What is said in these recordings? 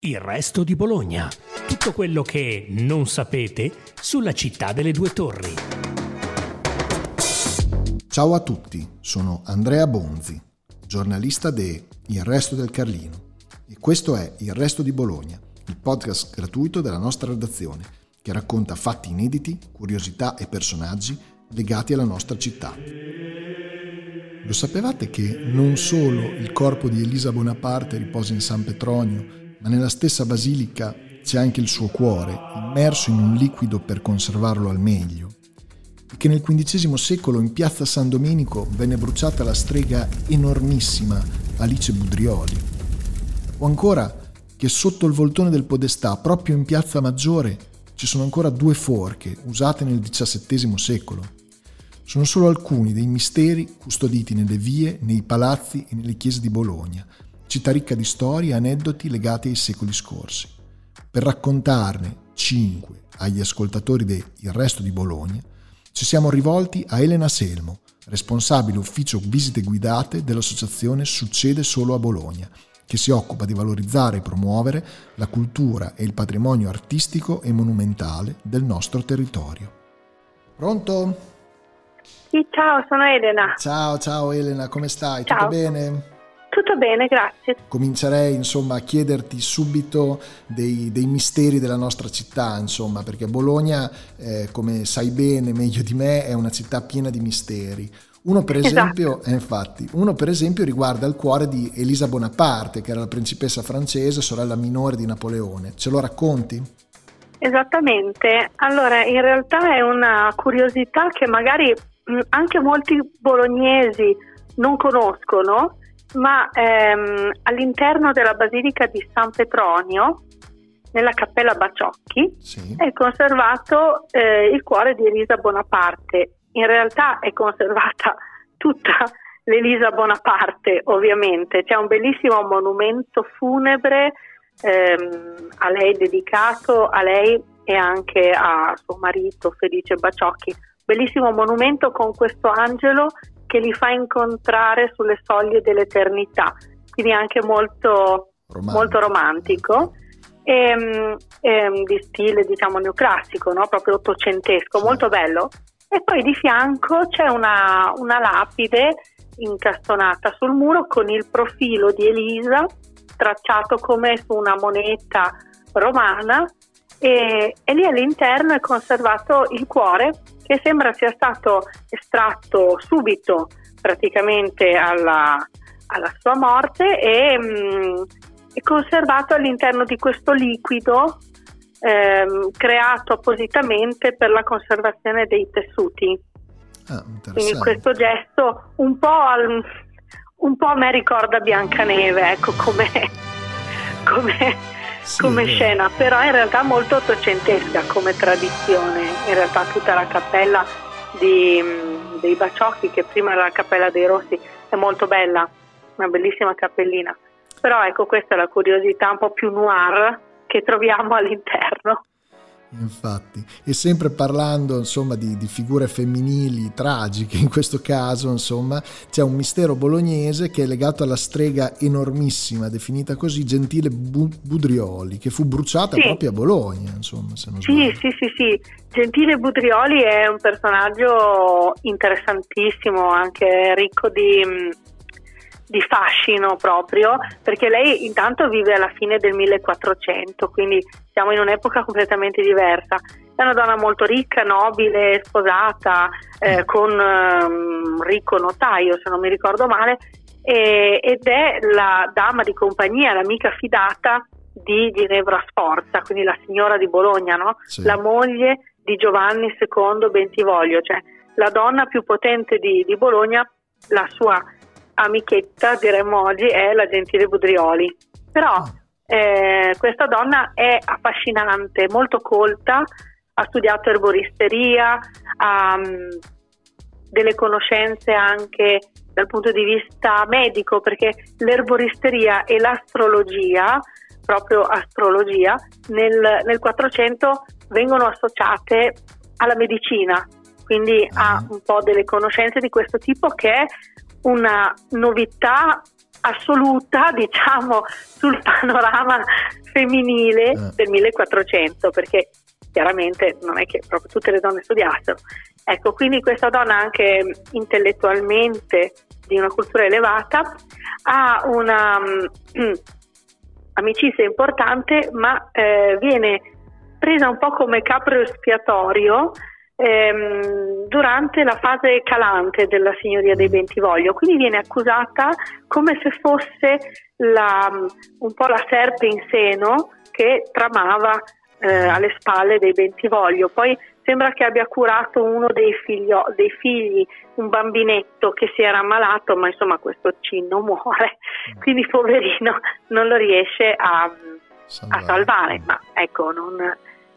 Il resto di Bologna. Tutto quello che non sapete sulla città delle due torri. Ciao a tutti, sono Andrea Bonzi, giornalista de Il resto del Carlino e questo è Il resto di Bologna, il podcast gratuito della nostra redazione che racconta fatti inediti, curiosità e personaggi legati alla nostra città. Lo sapevate che non solo il corpo di Elisa Bonaparte riposa in San Petronio, ma nella stessa basilica c'è anche il suo cuore, immerso in un liquido per conservarlo al meglio, e che nel XV secolo in piazza San Domenico venne bruciata la strega enormissima Alice Budrioli, o ancora che sotto il voltone del Podestà, proprio in piazza Maggiore, ci sono ancora due forche usate nel XVII secolo. Sono solo alcuni dei misteri custoditi nelle vie, nei palazzi e nelle chiese di Bologna, città ricca di storie e aneddoti legati ai secoli scorsi. Per raccontarne cinque agli ascoltatori di Il Resto di Bologna, ci siamo rivolti a Elena Selmo, responsabile ufficio visite guidate dell'associazione Succede Solo a Bologna, che si occupa di valorizzare e promuovere la cultura e il patrimonio artistico e monumentale del nostro territorio. Pronto? Sì, ciao, sono Elena. Ciao, ciao Elena, come stai? Ciao. Tutto bene? Bene, grazie. Comincerei insomma a chiederti subito dei, dei misteri della nostra città, insomma, perché Bologna, eh, come sai bene, meglio di me, è una città piena di misteri. Uno per esempio, Esatto. eh, infatti, uno per esempio riguarda il cuore di Elisa Bonaparte, che era la principessa francese, sorella minore di Napoleone. Ce lo racconti? Esattamente. Allora, in realtà è una curiosità che magari mh, anche molti bolognesi non conoscono, ma ehm, all'interno della Basilica di San Petronio, nella Cappella Baciocchi, Sì. è conservato eh, il cuore di Elisa Bonaparte. In realtà è conservata tutta l'Elisa Bonaparte, ovviamente. C'è un bellissimo monumento funebre ehm, a lei dedicato, a lei e anche a suo marito Felice Baciocchi. Bellissimo monumento con questo angelo che li fa incontrare sulle soglie dell'eternità, quindi anche molto Romantico. molto romantico, ehm, ehm, di stile diciamo neoclassico, no? proprio ottocentesco, molto bello. E poi di fianco c'è una, una lapide incastonata sul muro con il profilo di Elisa tracciato come su una moneta romana e, e lì all'interno è conservato il cuore che sembra sia stato estratto subito praticamente alla, alla sua morte e mm, è conservato all'interno di questo liquido ehm, creato appositamente per la conservazione dei tessuti. Ah, Quindi questo gesto un po', al- un po' a me ricorda Biancaneve, ecco come, come, Sì, come scena, però in realtà molto ottocentesca come tradizione. In realtà tutta la cappella di, mh, dei Baciocchi, che prima era la cappella dei Rossi, è molto bella, una bellissima cappellina. Però ecco, questa è la curiosità un po' più noir che troviamo all'interno. Infatti, e sempre parlando insomma di, di figure femminili tragiche, in questo caso insomma c'è un mistero bolognese che è legato alla strega enormissima, definita così, Gentile Bu- Budrioli, che fu bruciata Sì. proprio a Bologna, insomma, se non Sì, sbaglio. sì, sì, sì. Gentile Budrioli è un personaggio interessantissimo, anche ricco di, di fascino proprio, perché lei intanto vive alla fine del 1400, quindi siamo in un'epoca completamente diversa. È una donna molto ricca, nobile, sposata, eh, con ehm, un ricco notaio, se non mi ricordo male, e- ed è la dama di compagnia, l'amica fidata di Ginevra Sforza, quindi la signora di Bologna, no? Sì. la moglie di Giovanni II Bentivoglio, cioè la donna più potente di, di Bologna, la sua amichetta, diremmo oggi, è la gentile Budrioli. Però Ah. eh, questa donna è affascinante, molto colta, ha studiato erboristeria, ha mm, delle conoscenze anche dal punto di vista medico, perché l'erboristeria e l'astrologia, proprio astrologia, nel, nel 400 vengono associate alla medicina, quindi Ah. ha un po' delle conoscenze di questo tipo che una novità assoluta, diciamo, sul panorama femminile eh. del 1400, perché chiaramente non è che proprio tutte le donne studiassero. Ecco, quindi questa donna anche intellettualmente di una cultura elevata ha una um, amicizia importante, ma eh, viene presa un po' come capro espiatorio ehm, durante la fase calante della signoria dei Bentivoglio, quindi viene accusata come se fosse la, un po' la serpe in seno che tramava eh, alle spalle dei Bentivoglio. Poi sembra che abbia curato uno dei, figlio, dei, figli, un bambinetto che si era ammalato, ma insomma questo cinno muore, mm. quindi poverino non lo riesce a salvare, a salvare. ma ecco, non,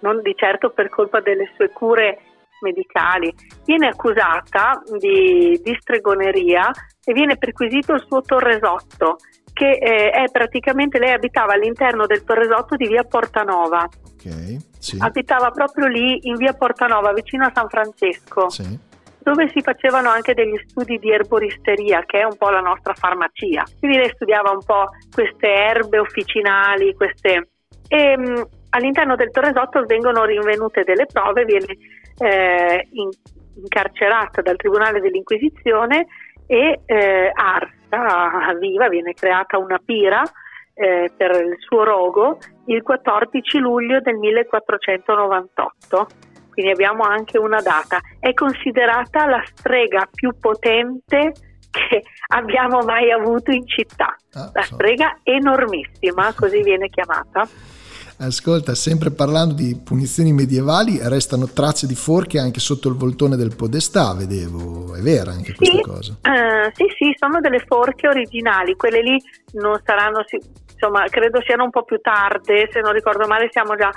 non di certo per colpa delle sue cure medicali. Viene accusata di, di stregoneria e viene perquisito il suo torresotto, che eh, è praticamente, lei abitava all'interno del torresotto di via Portanova. Okay, sì. Abitava proprio lì in via Portanova, vicino a San Francesco. Sì dove si facevano anche degli studi di erboristeria, che è un po' la nostra farmacia. Quindi lei studiava un po' queste erbe officinali, queste... E, mh, all'interno del Torresotto vengono rinvenute delle prove, viene eh, in, incarcerata dal Tribunale dell'Inquisizione e eh, arsa viva, viene creata una pira eh, per il suo rogo il 14 luglio del 1498. Quindi abbiamo anche una data. È considerata la strega più potente che abbiamo mai avuto in città. Ah, la strega enormissima, così viene chiamata. Ascolta, sempre parlando di punizioni medievali, restano tracce di forche anche sotto il voltone del podestà, vedevo, è vera anche questa sì, cosa? Uh, sì, sì, sono delle forche originali, quelle lì non saranno, insomma, credo siano un po' più tarde, se non ricordo male siamo già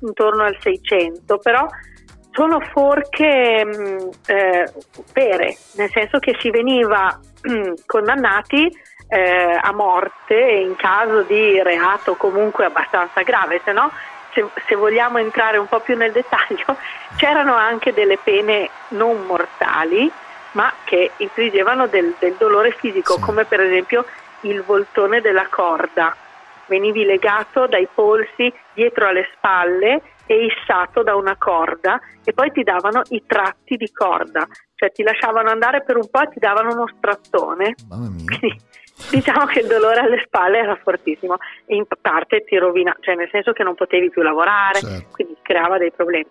intorno al 600, però sono forche mm, eh, vere, nel senso che si veniva condannati eh, a morte in caso di reato comunque abbastanza grave, se no se, se, vogliamo entrare un po' più nel dettaglio c'erano anche delle pene non mortali ma che infliggevano del, del dolore fisico sì. come per esempio il voltone della corda venivi legato dai polsi dietro alle spalle e issato da una corda e poi ti davano i tratti di corda, cioè ti lasciavano andare per un po' e ti davano uno strattone. Mamma mia. Diciamo che il dolore alle spalle era fortissimo e in parte ti rovina, cioè nel senso che non potevi più lavorare, certo. quindi creava dei problemi.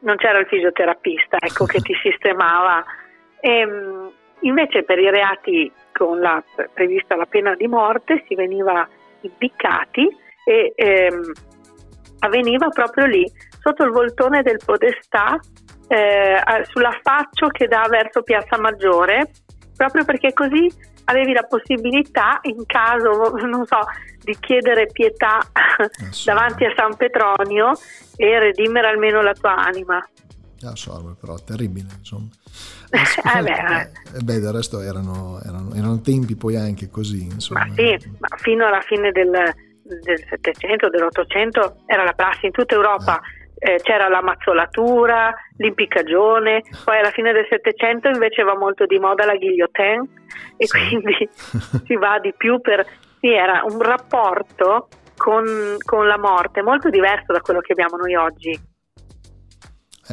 Non c'era il fisioterapista ecco, che ti sistemava. E, ehm, invece per i reati con la prevista la pena di morte si veniva impiccati e ehm, avveniva proprio lì, sotto il voltone del Podestà, eh, sull'affaccio che dà verso Piazza Maggiore, proprio perché così avevi la possibilità, in caso, non so, di chiedere pietà davanti a San Petronio e redimere almeno la tua anima. So, però terribile, insomma. eh beh, eh, eh, beh, del resto erano, erano, erano, tempi poi anche così, insomma. Ma sì, ma fino alla fine del, del 700, dell'Ottocento era la prassi in tutta Europa. Eh. Eh, c'era la mazzolatura, l'impiccagione, poi alla fine del Settecento invece va molto di moda la guillotine e sì. quindi si va di più per... Sì, era un rapporto con, con, la morte molto diverso da quello che abbiamo noi oggi. Eh,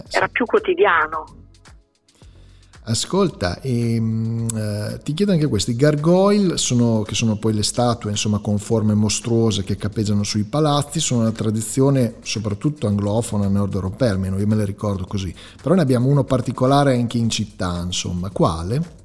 sì. Era più quotidiano. Ascolta, e, ehm, eh, ti chiedo anche questo, i gargoyle, sono, che sono poi le statue insomma, con forme mostruose che cappeggiano sui palazzi, sono una tradizione soprattutto anglofona, nord europea, almeno io me le ricordo così, però ne abbiamo uno particolare anche in città, insomma, quale?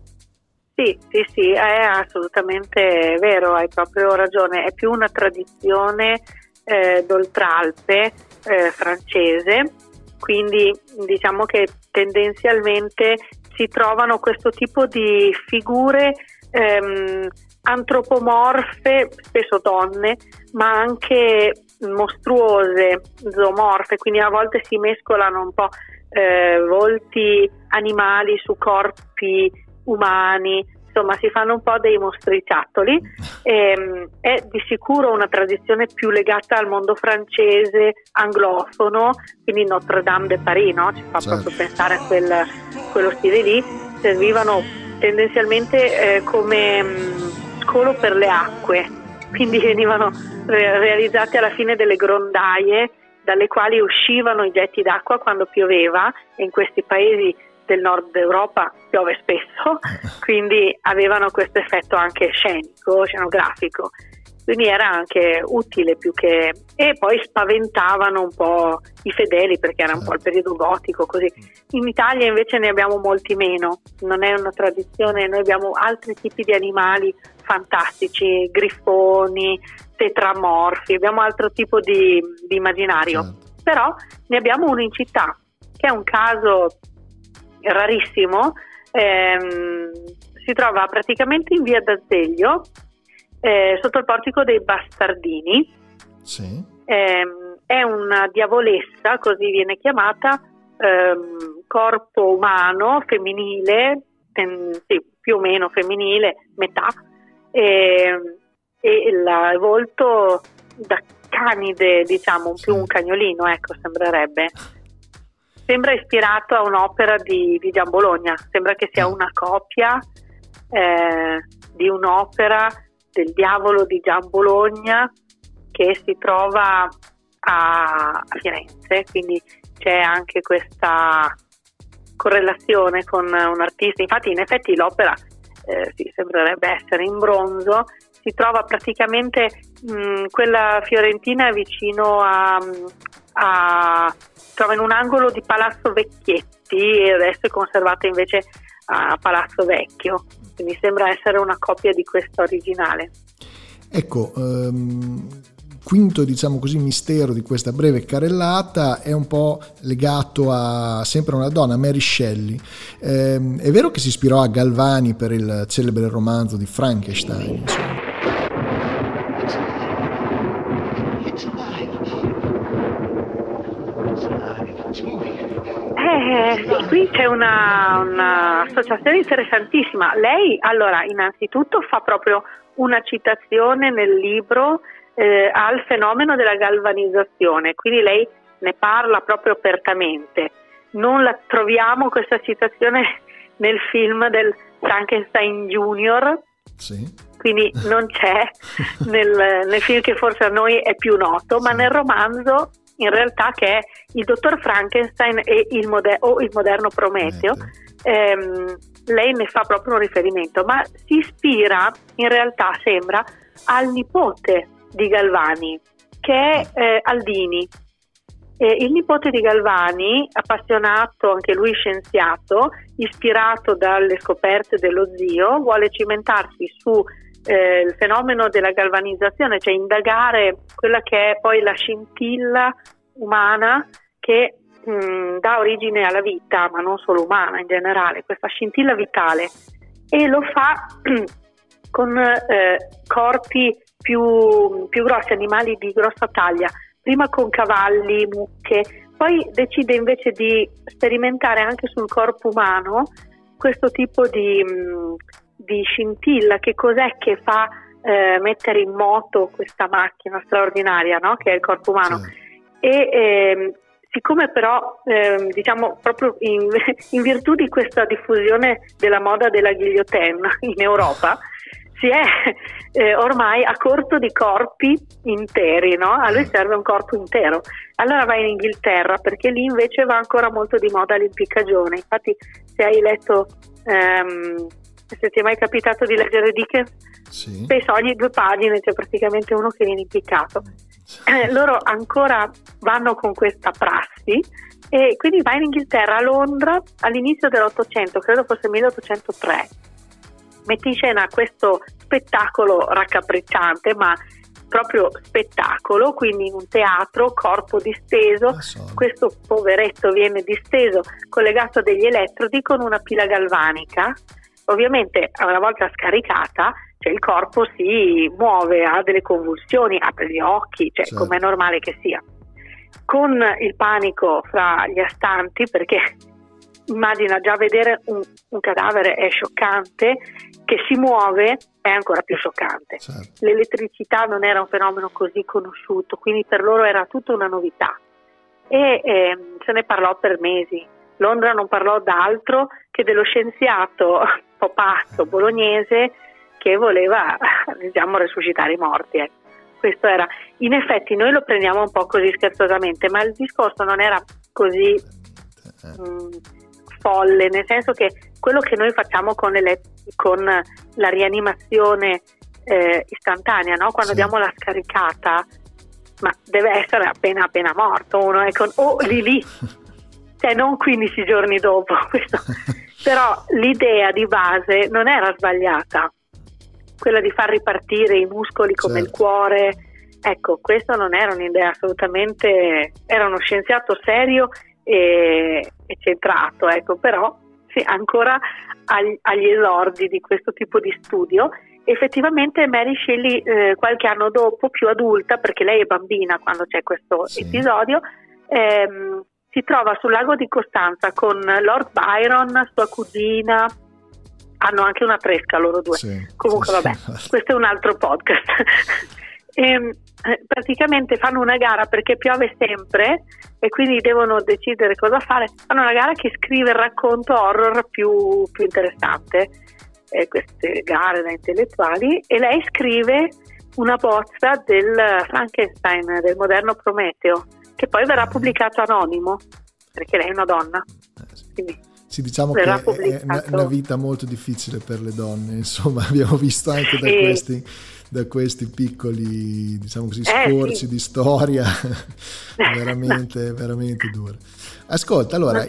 Sì, sì, sì, è assolutamente vero, hai proprio ragione, è più una tradizione eh, d'oltralpe eh, francese, quindi diciamo che tendenzialmente si trovano questo tipo di figure ehm, antropomorfe, spesso donne, ma anche mostruose, zoomorfe, quindi a volte si mescolano un po' eh, volti animali su corpi umani, insomma si fanno un po' dei mostriciattoli. Ehm, è di sicuro una tradizione più legata al mondo francese, anglofono, quindi Notre Dame de Paris, no? ci fa certo. proprio pensare a quel, quello stile lì, servivano tendenzialmente eh, come, mm, scolo per le acque, quindi venivano realizzate alla fine delle grondaie dalle quali uscivano i getti d'acqua quando pioveva e in questi paesi del nord Europa piove spesso, quindi avevano questo effetto anche scenico, scenografico quindi era anche utile più che... e poi spaventavano un po' i fedeli perché era un po' il certo. periodo gotico così. In Italia invece ne abbiamo molti meno, non è una tradizione, noi abbiamo altri tipi di animali fantastici, grifoni, tetramorfi, abbiamo altro tipo di, di immaginario, certo. però ne abbiamo uno in città, che è un caso rarissimo, ehm, si trova praticamente in via d'Azeglio, eh, sotto il portico dei Bastardini. Sì. Eh, è una diavolessa, così viene chiamata, ehm, corpo umano, femminile, ten, sì, più o meno femminile, metà, e, e il volto da canide, diciamo, sì. più un cagnolino, ecco, sembrerebbe. Sembra ispirato a un'opera di, di Gian Bologna, sembra che sia una copia eh, di un'opera del diavolo di Gian Bologna che si trova a, Firenze, quindi c'è anche questa correlazione con un artista. Infatti, in effetti, l'opera eh, sì, sembrerebbe essere in bronzo. Si trova praticamente mh, quella fiorentina vicino a, a, trova in un angolo di Palazzo Vecchietti e adesso è conservata invece a Palazzo Vecchio mi sembra essere una copia di questa originale. Ecco, um, quinto diciamo così mistero di questa breve carrellata è un po' legato a sempre una donna, Mary Shelley. Um, è vero che si ispirò a Galvani per il celebre romanzo di Frankenstein? Insomma. Eh, qui c'è un'associazione interessantissima. Lei, allora, innanzitutto fa proprio una citazione nel libro eh, al fenomeno della galvanizzazione, quindi lei ne parla proprio apertamente. Non la troviamo questa citazione nel film del Frankenstein Junior, sì. quindi non c'è nel, nel film che forse a noi è più noto, ma nel romanzo in realtà che è il dottor Frankenstein e il moder- o il moderno Prometeo. Ehm, lei ne fa proprio un riferimento, ma si ispira in realtà, sembra, al nipote di Galvani, che è eh, Aldini. Eh, il nipote di Galvani, appassionato, anche lui scienziato, ispirato dalle scoperte dello zio, vuole cimentarsi su eh, il fenomeno della galvanizzazione, cioè indagare quella che è poi la scintilla umana che mh, mm, dà origine alla vita, ma non solo umana in generale, questa scintilla vitale. E lo fa con eh, corpi più, più grossi, animali di grossa taglia, prima con cavalli, mucche, poi decide invece di sperimentare anche sul corpo umano questo tipo di, mm, di scintilla, che cos'è che fa eh, mettere in moto questa macchina straordinaria no? che è il corpo umano. Sì. E ehm, siccome però ehm, diciamo proprio in, in, virtù di questa diffusione della moda della guillotine in Europa si è eh, ormai a corto di corpi interi, no? a lui serve un corpo intero. Allora va in Inghilterra perché lì invece va ancora molto di moda l'impiccagione. Infatti se hai letto ehm, se ti è mai capitato di leggere Dickens, sì. spesso ogni due pagine c'è praticamente uno che viene impiccato. Eh, loro ancora vanno con questa prassi e quindi va in Inghilterra, a Londra, all'inizio dell'Ottocento, credo fosse 1803. Mette in scena questo spettacolo raccapricciante, ma proprio spettacolo, quindi in un teatro, corpo disteso, ah, questo poveretto viene disteso, collegato a degli elettrodi con una pila galvanica Ovviamente una volta scaricata cioè il corpo si muove, ha delle convulsioni, apre gli occhi, cioè certo. come è normale che sia. Con il panico fra gli astanti, perché immagina già vedere un, un cadavere è scioccante, che si muove è ancora più scioccante. Certo. L'elettricità non era un fenomeno così conosciuto, quindi per loro era tutta una novità. E eh, se ne parlò per mesi. Londra non parlò d'altro che dello scienziato un po' pazzo bolognese perché voleva diciamo, resuscitare i morti. Eh. Questo era, in effetti noi lo prendiamo un po' così scherzosamente, ma il discorso non era così mh, mm, folle, nel senso che quello che noi facciamo con, le, con la rianimazione eh, istantanea, no? quando sì. diamo la scaricata, ma deve essere appena appena morto uno, con, o lì lì, cioè non 15 giorni dopo, però l'idea di base non era sbagliata, quella di far ripartire i muscoli come certo. il cuore, ecco, questa non era un'idea assolutamente, era uno scienziato serio e, e centrato, ecco, però sì, ancora agli, agli esordi di questo tipo di studio. Effettivamente Mary Shelley eh, qualche anno dopo, più adulta, perché lei è bambina quando c'è questo sì. episodio, ehm, si trova sul lago di Costanza con Lord Byron, sua cugina, hanno anche una tresca loro due. Sì, Comunque sì, vabbè, questo è un altro podcast. e, ehm, praticamente fanno una gara perché piove sempre e quindi devono decidere cosa fare. Fanno una gara che scrive il racconto horror più, più interessante eh, queste gare da intellettuali e lei scrive una bozza del Frankenstein, del moderno Prometeo, che poi verrà pubblicato anonimo, perché lei è una donna. Quindi sì, diciamo che è una, vita molto difficile per le donne, insomma, abbiamo visto anche da, e... questi, da questi, piccoli, diciamo così, scorci eh, sì. di storia veramente, veramente dure. Ascolta, allora,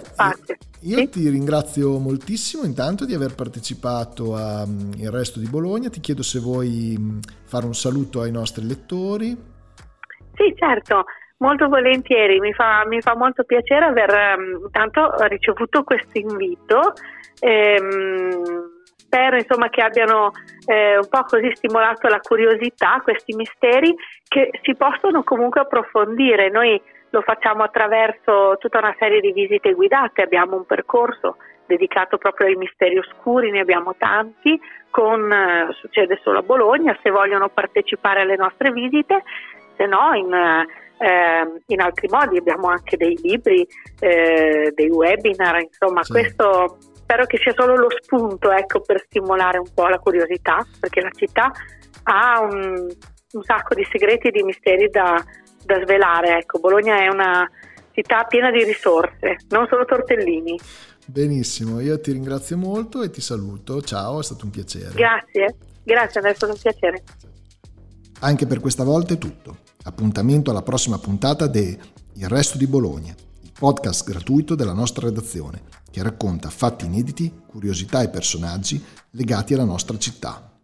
io sì? ti ringrazio moltissimo intanto di aver partecipato al mm, Resto di Bologna, ti chiedo se vuoi mm, fare un saluto ai nostri lettori. Sì, certo, molto volentieri, mi fa, mi fa molto piacere aver um, intanto ricevuto questo invito. Ehm, spero insomma, che abbiano eh, un po' così stimolato la curiosità, questi misteri che si possono comunque approfondire. Noi lo facciamo attraverso tutta una serie di visite guidate, abbiamo un percorso dedicato proprio ai misteri oscuri, ne abbiamo tanti, con, eh, succede solo a Bologna, se vogliono partecipare alle nostre visite, se no in, eh, in altri modi abbiamo anche dei libri, eh, dei webinar, insomma sì. questo spero che sia solo lo spunto ecco, per stimolare un po' la curiosità, perché la città ha un, un sacco di segreti e di misteri da, da svelare. Ecco, Bologna è una città piena di risorse, non solo tortellini. Benissimo, io ti ringrazio molto e ti saluto. Ciao, è stato un piacere. Grazie, grazie, è stato un piacere. Anche per questa volta è tutto. Appuntamento alla prossima puntata de Il Resto di Bologna, il podcast gratuito della nostra redazione che racconta fatti inediti, curiosità e personaggi legati alla nostra città.